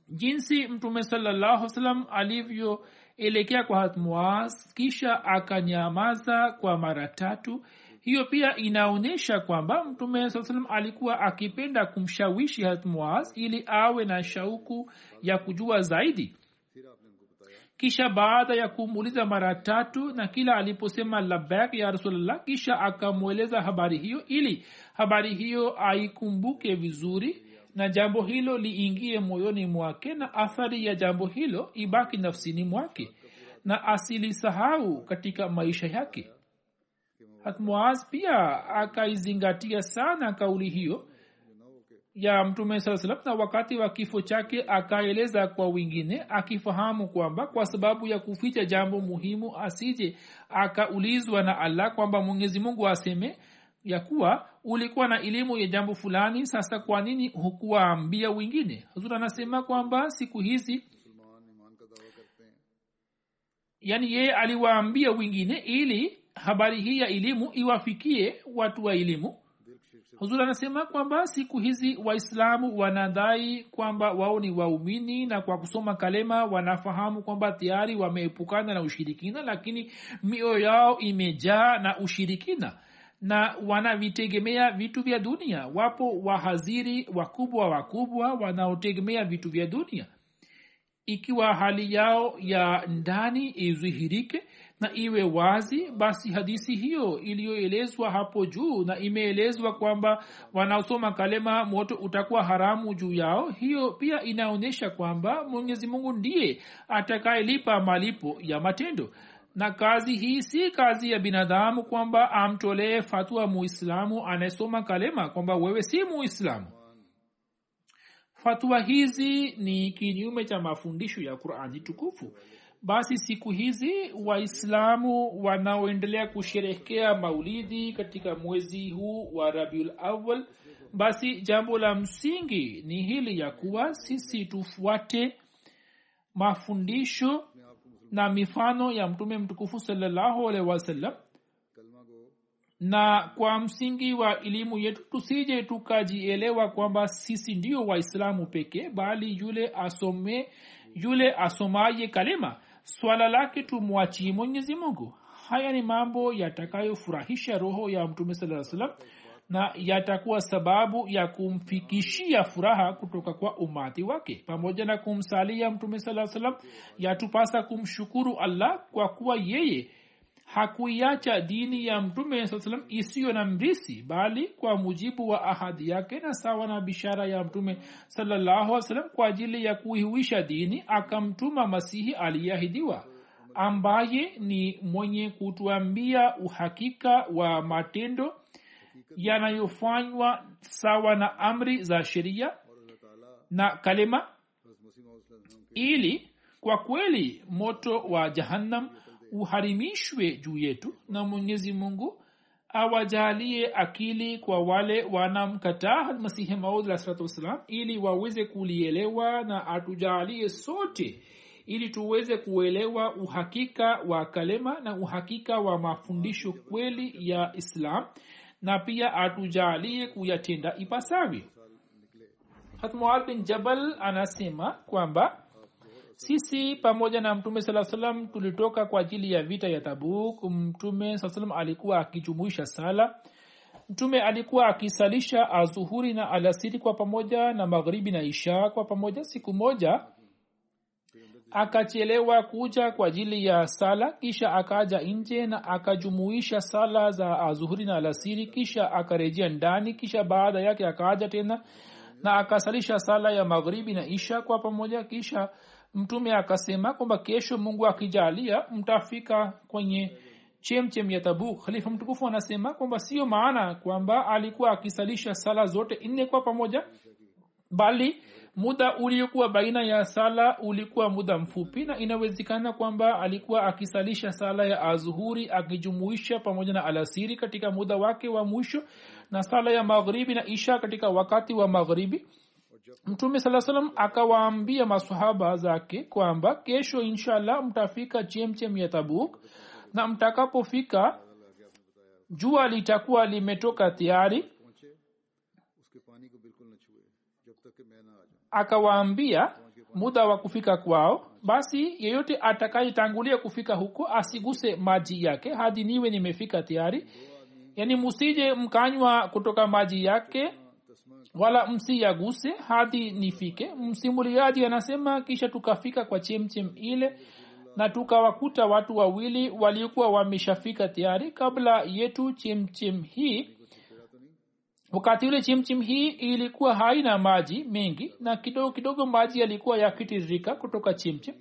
Jinsi mtume salallahu salam alivyoelekea kwa hatmuaz kisha akanyamaza kwa mara tatu hiyo pia inaonyesha kwamba mtume saa alikuwa akipenda kumshawishi hatmuaz ili awe na shauku ya kujua zaidi kisha baada ya kumuuliza mara tatu na kila aliposema labak ya rasulllah kisha akamweleza habari hiyo ili habari hiyo aikumbuke vizuri na jambo hilo liingie moyoni mwake na athari ya jambo hilo ibaki nafsini mwake na asilisahau katika maisha yake. Hatmuaz pia akaizingatia sana kauli hiyo ya mtume saa salam na wakati wa kifo chake akaeleza kwa wengine akifahamu kwamba kwa sababu ya kuficha jambo muhimu asije akaulizwa na allah kwamba mwenyezi mungu aseme ya kuwa ulikuwa na elimu ya jambo fulani sasa kwa nini hukuwaambia wengine? Hazur anasema kwamba siku hizi yaani yeye aliwaambia wengine ili habari hii ya elimu iwafikie watu wa elimu huzur anasema kwamba siku hizi waislamu wanadai kwamba wao ni waumini na kwa kusoma kalema wanafahamu kwamba tayari wameepukana na ushirikina lakini mioyo yao imejaa na ushirikina na wanavitegemea vitu vya dunia. Wapo wahaziri wakubwa wakubwa wanaotegemea vitu vya dunia. Ikiwa hali yao ya ndani idhihirike na iwe wazi basi hadisi hiyo iliyoelezwa hapo juu na imeelezwa kwamba wanaosoma kalema moto utakuwa haramu juu yao hiyo pia inaonyesha kwamba mwenyezi mungu ndiye atakayelipa malipo ya matendo. Na kazi hii si kazi ya binadamu kwamba amtolee fatwa muislamu anayesoma kalema kwamba wewe si muislamu. Fatwa hizi ni kinyume cha mafundisho ya qurani tukufu basi siku hizi waislamu wanaoendelea kusherehekea maulidi katika mwezi huu wa rabiul awal basi jambo la msingi ni hili ya kuwa sisi tufuate mafundisho na mifano ya mtume mtukufu salallahu alaihi wasallam. Na kwa msingi wa elimu yetu tusije tukajielewa kwamba sisi ndio waislamu pekee bali yule asome yule asomaye kalima swala lake tumwachie mwenyezi mungu. Haya ni mambo yatakayofurahisha roho ya mtume saa salam na yatakuwa sababu ya kumfikishia furaha kutoka kwa umati wake. Pamoja na kumsalia mtume saa salam yatupasa kumshukuru allah kwa kuwa yeye hakuiacha dini ya mtume saa salam isiyo na mrisi bali kwa mujibu wa ahadi yake na sawa na bishara ya mtume salam kwa ajili ya kuihuisha dini akamtuma masihi aliyeahidiwa ambaye ni mwenye kutuambia uhakika wa matendo yanayofanywa sawa na amri za sheria na kalema ili kwa kweli moto wa jahannam uharimishwe juu yetu na mwenyezi mungu awajalie akili kwa wale wanamkataa masihi maud alah wassalam ili waweze kulielewa na atujalie sote ili tuweze kuelewa uhakika wa kalema na uhakika wa mafundisho kweli ya islam na pia atujalie kuyatenda ipasavyo. Hatmual bin jabal anasema kwamba sisi pamoja na mtume saa salam tulitoka kwa ajili ya vita ya tabuk. Mtume saa salam alikuwa akijumuisha sala. Mtume alikuwa akisalisha azuhuri na alasiri kwa pamoja na magharibi na isha kwa pamoja. Siku moja akachelewa kuja kwa ajili ya sala kisha akaja nje na akajumuisha sala za azuhuri na alasiri kisha akarejea ndani kisha baada yake akaja tena na akasalisha sala ya magharibi na isha kwa pamoja kisha mtume akasema kwamba kesho mungu akijalia mtafika kwenye chemchem ya tabu khalifa mtukufu anasema kwamba sio maana kwamba alikuwa akisalisha sala zote nne kwa pamoja bali muda uliokuwa baina ya sala ulikuwa muda mfupi na inawezekana kwamba alikuwa akisalisha sala ya azuhuri akijumuisha pamoja na alasiri katika muda wake wa mwisho na sala ya magharibi na isha katika wakati wa magharibi mtume saa salam akawaambia masahaba zake kwamba kesho inshallah mtafika chemchem ya tabuk na mtakapofika jua litakuwa limetoka tayari. Akawaambia muda wa kufika kwao. Basi yeyote atakayetangulia kufika huko asiguse maji yake hadi niwe nimefika tayari. Yaani musije mkanywa kutoka maji yake wala msiyaguse hadi nifike. Msimuliaji anasema kisha tukafika kwa chemchem ile na tukawakuta watu wawili waliokuwa wameshafika tayari kabla yetu chemchem hii. Wakati ule chimchim hii ilikuwa haina maji mengi na kidogo kidogo maji yalikuwa yakitiririka kutoka chimchim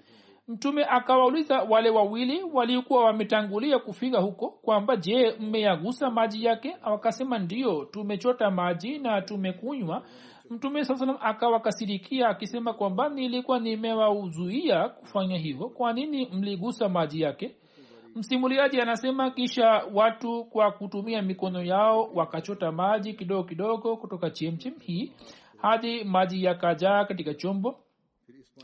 mtume akawauliza wale wawili waliokuwa wametangulia kufika huko kwamba je mmeyagusa maji yake? Wakasema ndio tumechota maji na tumekunywa. Mtume saa salam akawakasirikia akisema kwamba nilikuwa nimewauzuia kufanya hivyo kwa nini mligusa maji yake? Msimuliaji anasema kisha watu kwa kutumia mikono yao wakachota maji kidogo kidogo kutoka chemchem hii hadi maji yakajaa katika chombo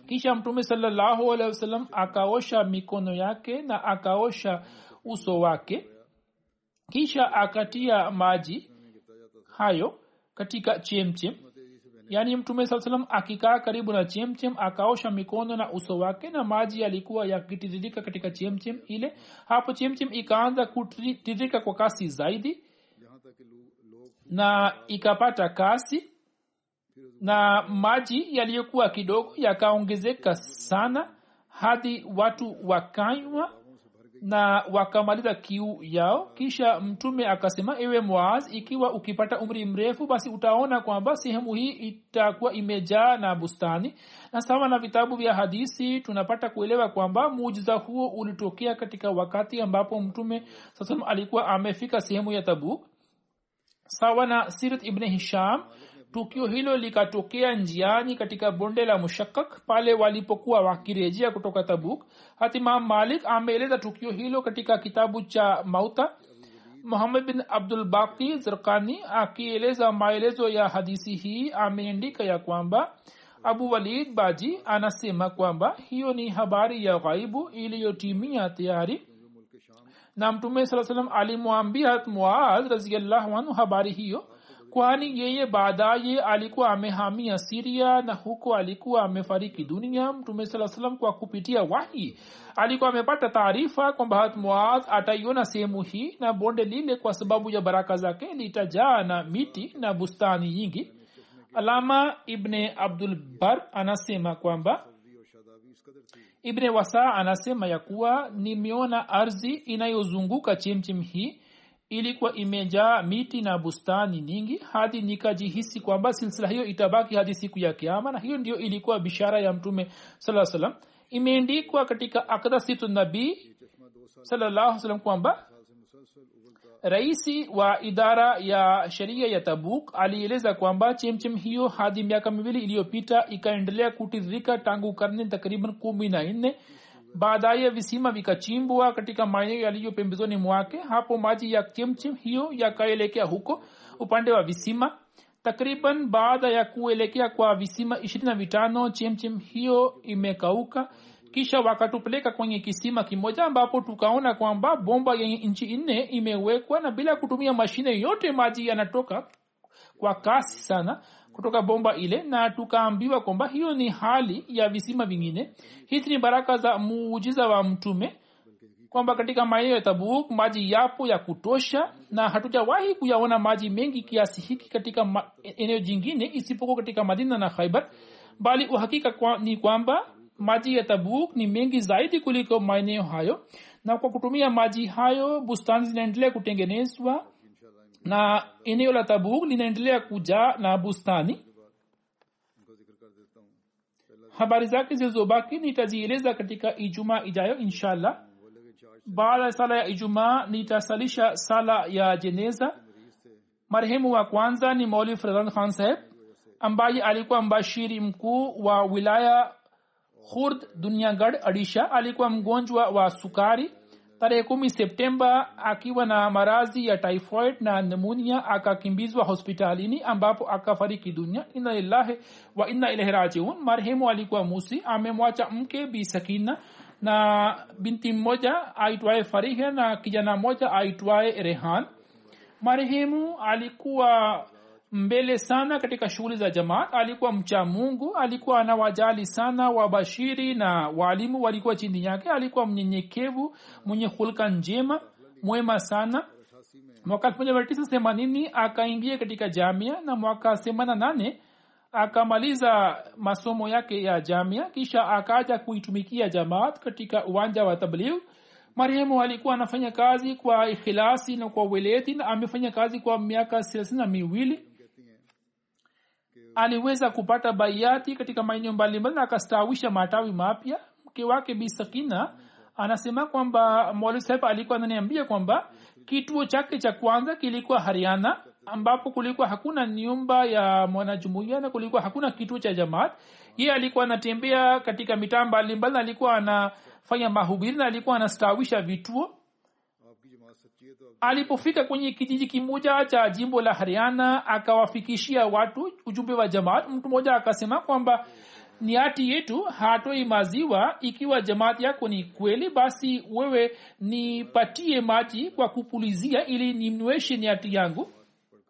kisha mtume salllahu alehi wasallam akaosha mikono yake na akaosha uso wake. Kisha akatia maji hayo katika chemchem. Yaani mtume saa salam akikaa karibu na chemchem akaosha mikono na uso wake na maji yalikuwa yakitiririka katika chemchem ile. Hapo chemchem ikaanza kutiririka kwa kasi zaidi na ikapata kasi na maji yaliyokuwa kidogo yakaongezeka sana hadi watu wakanywa na wakamaliza kiu yao. Kisha mtume akasema ewe mwaz ikiwa ukipata umri mrefu basi utaona kwamba sehemu hii itakuwa imejaa na bustani. Na sawa na vitabu vya hadisi tunapata kuelewa kwamba muujiza huo ulitokea katika wakati ambapo mtume sasa alikuwa amefika sehemu ya tabuk. Sawa na sirat ibn hisham tukio hilo likatokea njiani katika bonde la mushakak pale walipokuwa wakirejea kutoka tabuk. Hatimam malik ameeleza tukio hilo katika kitabu cha mauta. Muhammad bin abdul baqi zirkani akieleza maelezo ya hadisi hii ameandika ya kwamba abu walid baji anasema kwamba hiyo ni habari ya ghaibu iliyotimia tayari. Na mtume saa salam alimwambia muaz raziallahu anhu habari hiyo kwani yeye baadaye alikuwa amehamia siria na huko alikuwa amefariki dunia. Mtume saa salam kwa kupitia wahi alikuwa amepata taarifa kwamba hat muadh ataiona sehemu hii na bonde lile kwa sababu ya baraka zake litajaa na miti na bustani nyingi. Alama ibne abdul bar anasema kwamba ibne wasa anasema ya kuwa nimeona ardhi inayozunguka chemchem hii ilikuwa imejaa miti na bustani nyingi hadi nikajihisi kwamba silsila hiyo itabaki hadi siku ya kiama na hiyo ndio ilikuwa bishara ya mtume saa salam imeendikwa katika akdasitu nabii salallahu salam kwamba raisi wa idara ya sheria ya tabuk alieleza kwamba chemchem hiyo hadi miaka miwili iliyopita ikaendelea kutiririka tangu karne takriban kumi na nne baadaye visima vikachimbwa katika maeneo yaliyo pembezoni mwake. Hapo maji ya chemchem hiyo yakaelekea huko upande wa visima. Takriban baada ya kuelekea kwa visima ishirini na vitano chemchem hiyo imekauka kisha wakatupeleka kwenye kisima kimoja ambapo tukaona kwamba bomba yenye nchi nne imewekwa na bila kutumia mashine yote maji yanatoka kwa kasi sana kutoka bomba ile na tukaambiwa kwamba hiyo ni hali ya visima vingine. Hizi ni baraka za muujiza wa mtume kwamba katika maeneo ya tabuk maji yapo ya kutosha na hatujawahi kuyaona maji mengi kiasi hiki katika ma- eneo jingine isipokuwa katika madina na khaibar bali uhakika kwa, ni kwamba maji ya tabuk ni mengi zaidi kuliko maeneo hayo na kwa kutumia maji hayo bustani zinaendelea kutengenezwa na eneo la tabuk linaendelea kujaa na bustani. Habari zake zilizobaki nitazieleza katika ijumaa ijayo inshallah. Baada ya sala ya ijumaa nitasalisha sala ya jeneza. Marehemu wa kwanza ni moli fredhan khan saheb ambaye alikuwa mbashiri mkuu wa wilaya khurd duniagad adisha alikuwa mgonjwa wa sukari tarehe kumi septemba akiwa na marazi ya typhoid na nemunia akakimbizwa hospitalini ambapo akafariki dunia. Inna lillahi wa inna ilahi rajiun. Marehemu alikuwa musi. Amemwacha mke bi sakina na binti mmoja aitwaye farihe na kijana mmoja aitwaye rehan. Marehemu alikuwa mbele sana katika shughuli za jamaat. Alikuwa mcha mungu alikuwa anawajali sana wabashiri na waalimu walikuwa chini yake. Alikuwa mnyenyekevu mwenye hulka njema mwema sana. Mwaka elfu moja mia tisa themanini akaingia katika jamia na mwaka themana nane akamaliza masomo yake ya jamia kisha akaja kuitumikia jamaat katika uwanja wa tabligh marehemu alikuwa anafanya kazi kwa ikhilasi na kwa weleti na amefanya kazi kwa miaka thelathini miwili aliweza kupata baiati katika maeneo mbalimbali na akastawisha matawi mapya. Mke wake bisakina anasema kwamba mwalimu saheb alikuwa ananiambia kwamba kituo chake cha kwanza kilikuwa hariana ambapo kulikuwa hakuna nyumba ya mwanajumuia na kulikuwa hakuna kituo cha jamaat. Ye alikuwa anatembea katika mitaa mbalimbali na alikuwa anafanya mahubiri na alikuwa anastawisha vituo alipofika kwenye kijiji kimoja cha jimbo la hariana akawafikishia watu ujumbe wa jamaat. Mtu mmoja akasema kwamba niati yetu hatoi maziwa. Ikiwa jamaat yako ni kweli basi wewe nipatie maji kwa kupulizia ili nimnyweshe niati yangu.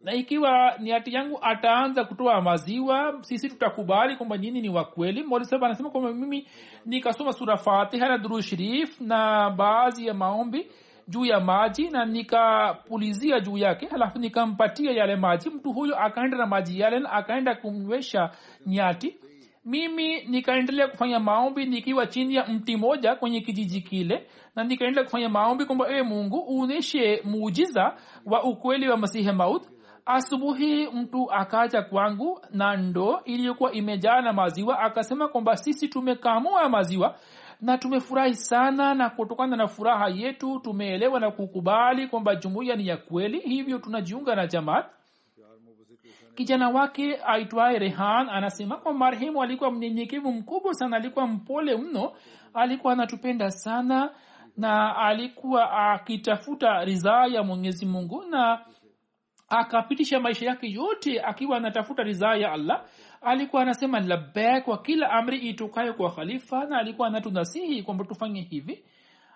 Na ikiwa niati yangu ataanza kutoa maziwa. Sisi tutakubali kwamba nyini ni wakweli molisab anasema kwamba mimi nikasoma sura fatiha na duru sharif na baadhi ya maombi juu ya maji na nikapulizia juu yake halafu nikampatia yale maji. Mtu huyo akaenda na maji yale na akaenda kumnywesha nyati. Mimi nikaendelea kufanya maombi nikiwa chini ya mti moja kwenye kijiji kile na nikaendelea kufanya maombi kwamba ewe mungu uonyeshe muujiza wa ukweli wa masihi maut asubuhi mtu akaja kwangu na ndoo iliyokuwa imejaa na maziwa akasema kwamba sisi tumekamua maziwa na tumefurahi sana na kutokana na furaha yetu tumeelewa na kukubali kwamba jumuiya ni ya kweli hivyo tunajiunga na jamaat. Kijana wake aitwaye rehan anasema kwa marehemu alikuwa mnyenyekevu mkubwa sana alikuwa mpole mno alikuwa anatupenda sana na alikuwa akitafuta ridhaa ya mwenyezi mungu na akapitisha maisha yake yote akiwa anatafuta ridhaa ya allah alikuwa anasema labek kwa kila amri itokayo kwa khalifa na alikuwa anatunasihi kwamba tufanye hivi.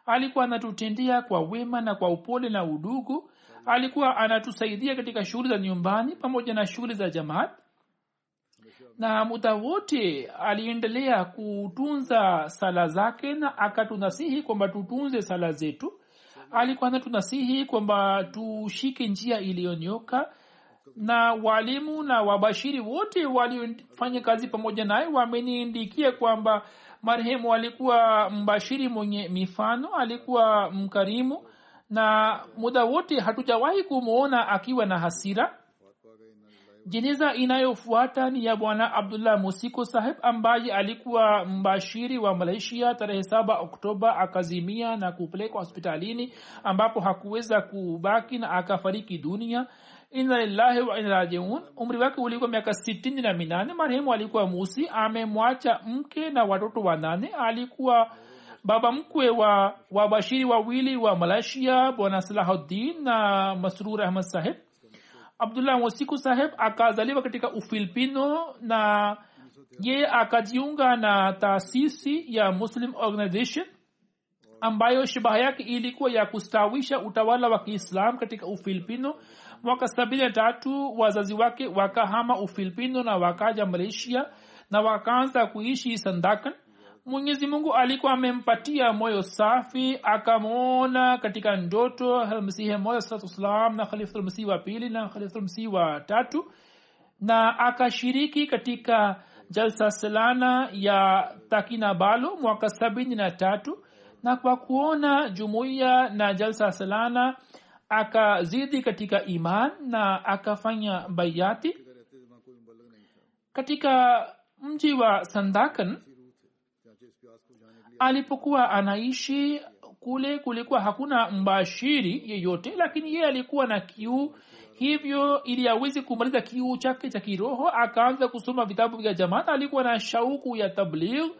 Alikuwa anatutendea kwa wema na kwa upole na udugu. Alikuwa anatusaidia katika shughuli za nyumbani pamoja na shughuli za jamaat. Na muda wote aliendelea kutunza sala zake na akatunasihi kwamba tutunze sala zetu. Alikuwa anatunasihi kwamba tushike njia iliyonyoka na walimu na wabashiri wote waliofanya kazi pamoja naye wameniindikia kwamba marehemu alikuwa mbashiri mwenye mifano alikuwa mkarimu na muda wote hatujawahi kumwona akiwa na hasira. Jeneza inayofuata ni ya bwana abdullah musiko saheb ambaye alikuwa mbashiri wa malaysia tarehe saba oktoba akazimia na kupelekwa hospitalini ambapo hakuweza kubaki na akafariki dunia inna lillahi wa inna rajiun. Umri wake ulikuwa miaka sitini na minane. Marehemu alikuwa musi. Amemwacha mke na watoto wanane. Alikuwa baba mkwe wa wabashiri wawili wa malaysia bwana salahuddin na masrur ahmad saheb abdullah mosiku saheb akazaliwa katika ufilipino na ye akajiunga na taasisi ya muslim organization ambayo shabaha yake ilikuwa ya kustawisha utawala wa kiislam katika ufilipino mwaka sabini na tatu wazazi wake wakahama ufilipino na wakaja malaysia na wakaanza kuishi sandakan mwenyezi mungu alikuwa amempatia moyo safi akamwona katika ndoto msihi moja salatu wassalam na khalifatulmasihi wa pili na khalifatulmasihi wa tatu na akashiriki katika jalsa selana ya takinabalo mwaka sabini na tatu. Na kwa kuona jumuiya na jalsa salana akazidi katika iman na akafanya bayati. Katika mji wa sandakan alipokuwa anaishi kule kulikuwa hakuna mbashiri yeyote lakini yeye alikuwa na kiu. Hivyo ili awezi kumaliza kiu chake cha kiroho akaanza kusoma vitabu vya jamaa alikuwa na shauku ya tabligh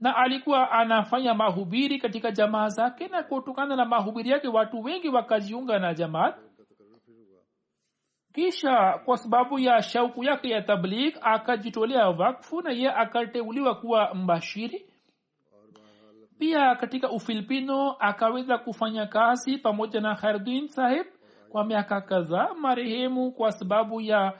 na alikuwa anafanya mahubiri katika jamaa zake na kutokana na mahubiri yake watu wengi wakajiunga na jamaat kisha kwa sababu ya shauku yake ya tabligh akajitolea wakfu na ye akateuliwa kuwa mbashiri. Pia katika ufilipino akaweza kufanya kazi pamoja na khairdin sahib kwa miaka kadhaa marehemu kwa sababu ya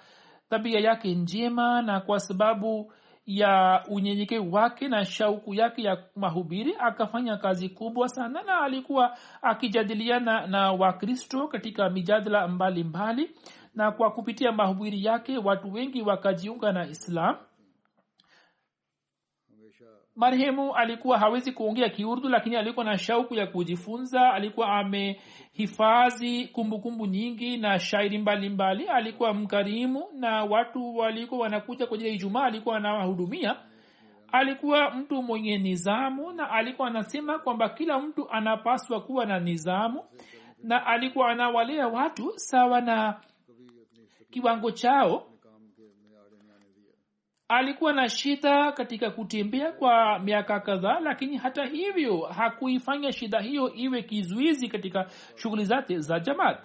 tabia yake njema na kwa sababu ya unyenyekevu wake na shauku yake ya mahubiri akafanya kazi kubwa sana na alikuwa akijadiliana na wakristo katika mijadala mbalimbali. Mbali, na kwa kupitia mahubiri yake watu wengi wakajiunga na islam marehemu alikuwa hawezi kuongea kiurdu lakini alikuwa na shauku ya kujifunza. Alikuwa amehifadhi kumbukumbu nyingi na shairi mbalimbali. Mbali. alikuwa mkarimu na watu walikuwa wanakuja kwenye ijumaa alikuwa anawahudumia. Alikuwa mtu mwenye nizamu na alikuwa anasema kwamba kila mtu anapaswa kuwa na nizamu na alikuwa anawalea watu sawa na kiwango chao alikuwa na shida katika kutembea kwa miaka kadhaa lakini hata hivyo hakuifanya shida hiyo iwe kizuizi katika shughuli zake za jamaat.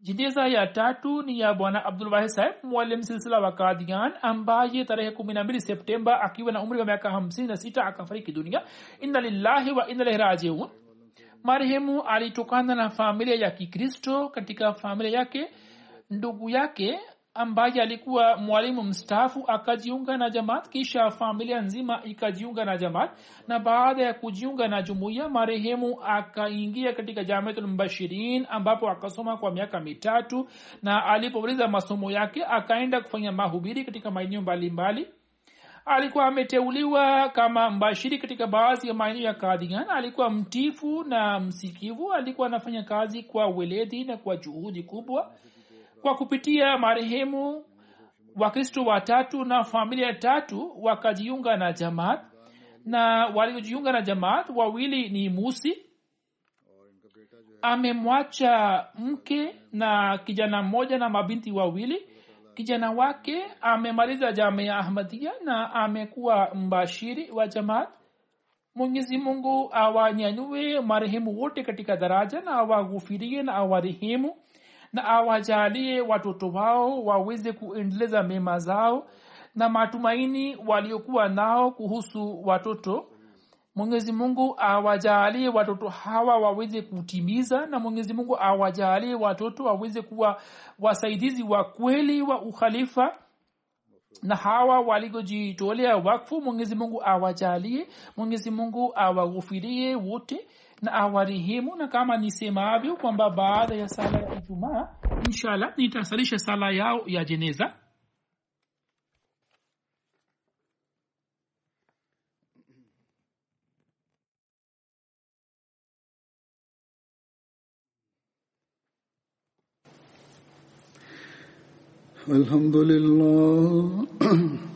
Jindeza ya tatu ni ya bwana abdulwahid saheb mwalim silsila wa kadian ambaye tarehe kumi na mbili septemba akiwa na umri wa miaka hamsini na sita akafariki dunia. Inna lillahi wa inna ilaihi rajiun. Marehemu alitokana na familia ya kikristo. Katika familia yake ndugu yake ambaye alikuwa mwalimu mstaafu akajiunga na jamaat kisha familia nzima ikajiunga na jamaat na baada ya kujiunga na jumuiya marehemu akaingia katika jamiatulmbashirin ambapo akasoma kwa miaka mitatu na alipomaliza masomo yake akaenda kufanya mahubiri katika maeneo mbalimbali. Alikuwa ameteuliwa kama mbashiri katika baadhi ya maeneo ya kadhian alikuwa mtifu na msikivu. Alikuwa anafanya kazi kwa weledi na kwa juhudi kubwa kwa kupitia marehemu wakristo watatu na familia tatu wakajiunga na jamaat. Na waliojiunga na jamaat wawili ni musi. Amemwacha mke na kijana mmoja na mabinti wawili. Kijana wake amemaliza jamia ahmadia na amekuwa mbashiri wa jamaat. Mwenyezi mungu awanyanyue marehemu wote katika daraja na awaghufirie na awarehemu na awajalie watoto wao waweze kuendeleza mema zao na matumaini waliokuwa nao kuhusu watoto. Mwenyezi mungu awajalie watoto hawa waweze kutimiza na mwenyezi mungu awajalie watoto waweze kuwa wasaidizi wa kweli wa ukhalifa. Na hawa waliojitolea wakfu mwenyezi mungu awajalie mwenyezi mungu awaghufirie wote na awarehemu na kama nisemavyo kwamba baada ya sala ya ijumaa inshallah nitasalisha sala yao ya jeneza الحمد لله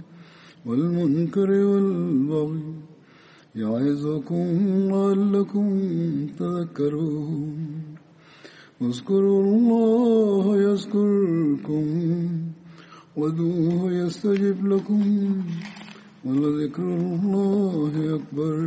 والمنكر والبغي يعظكم لعلكم تذكرون. اذكروا الله يذكركم ودوه يستجب لكم ولذكر الله أكبر.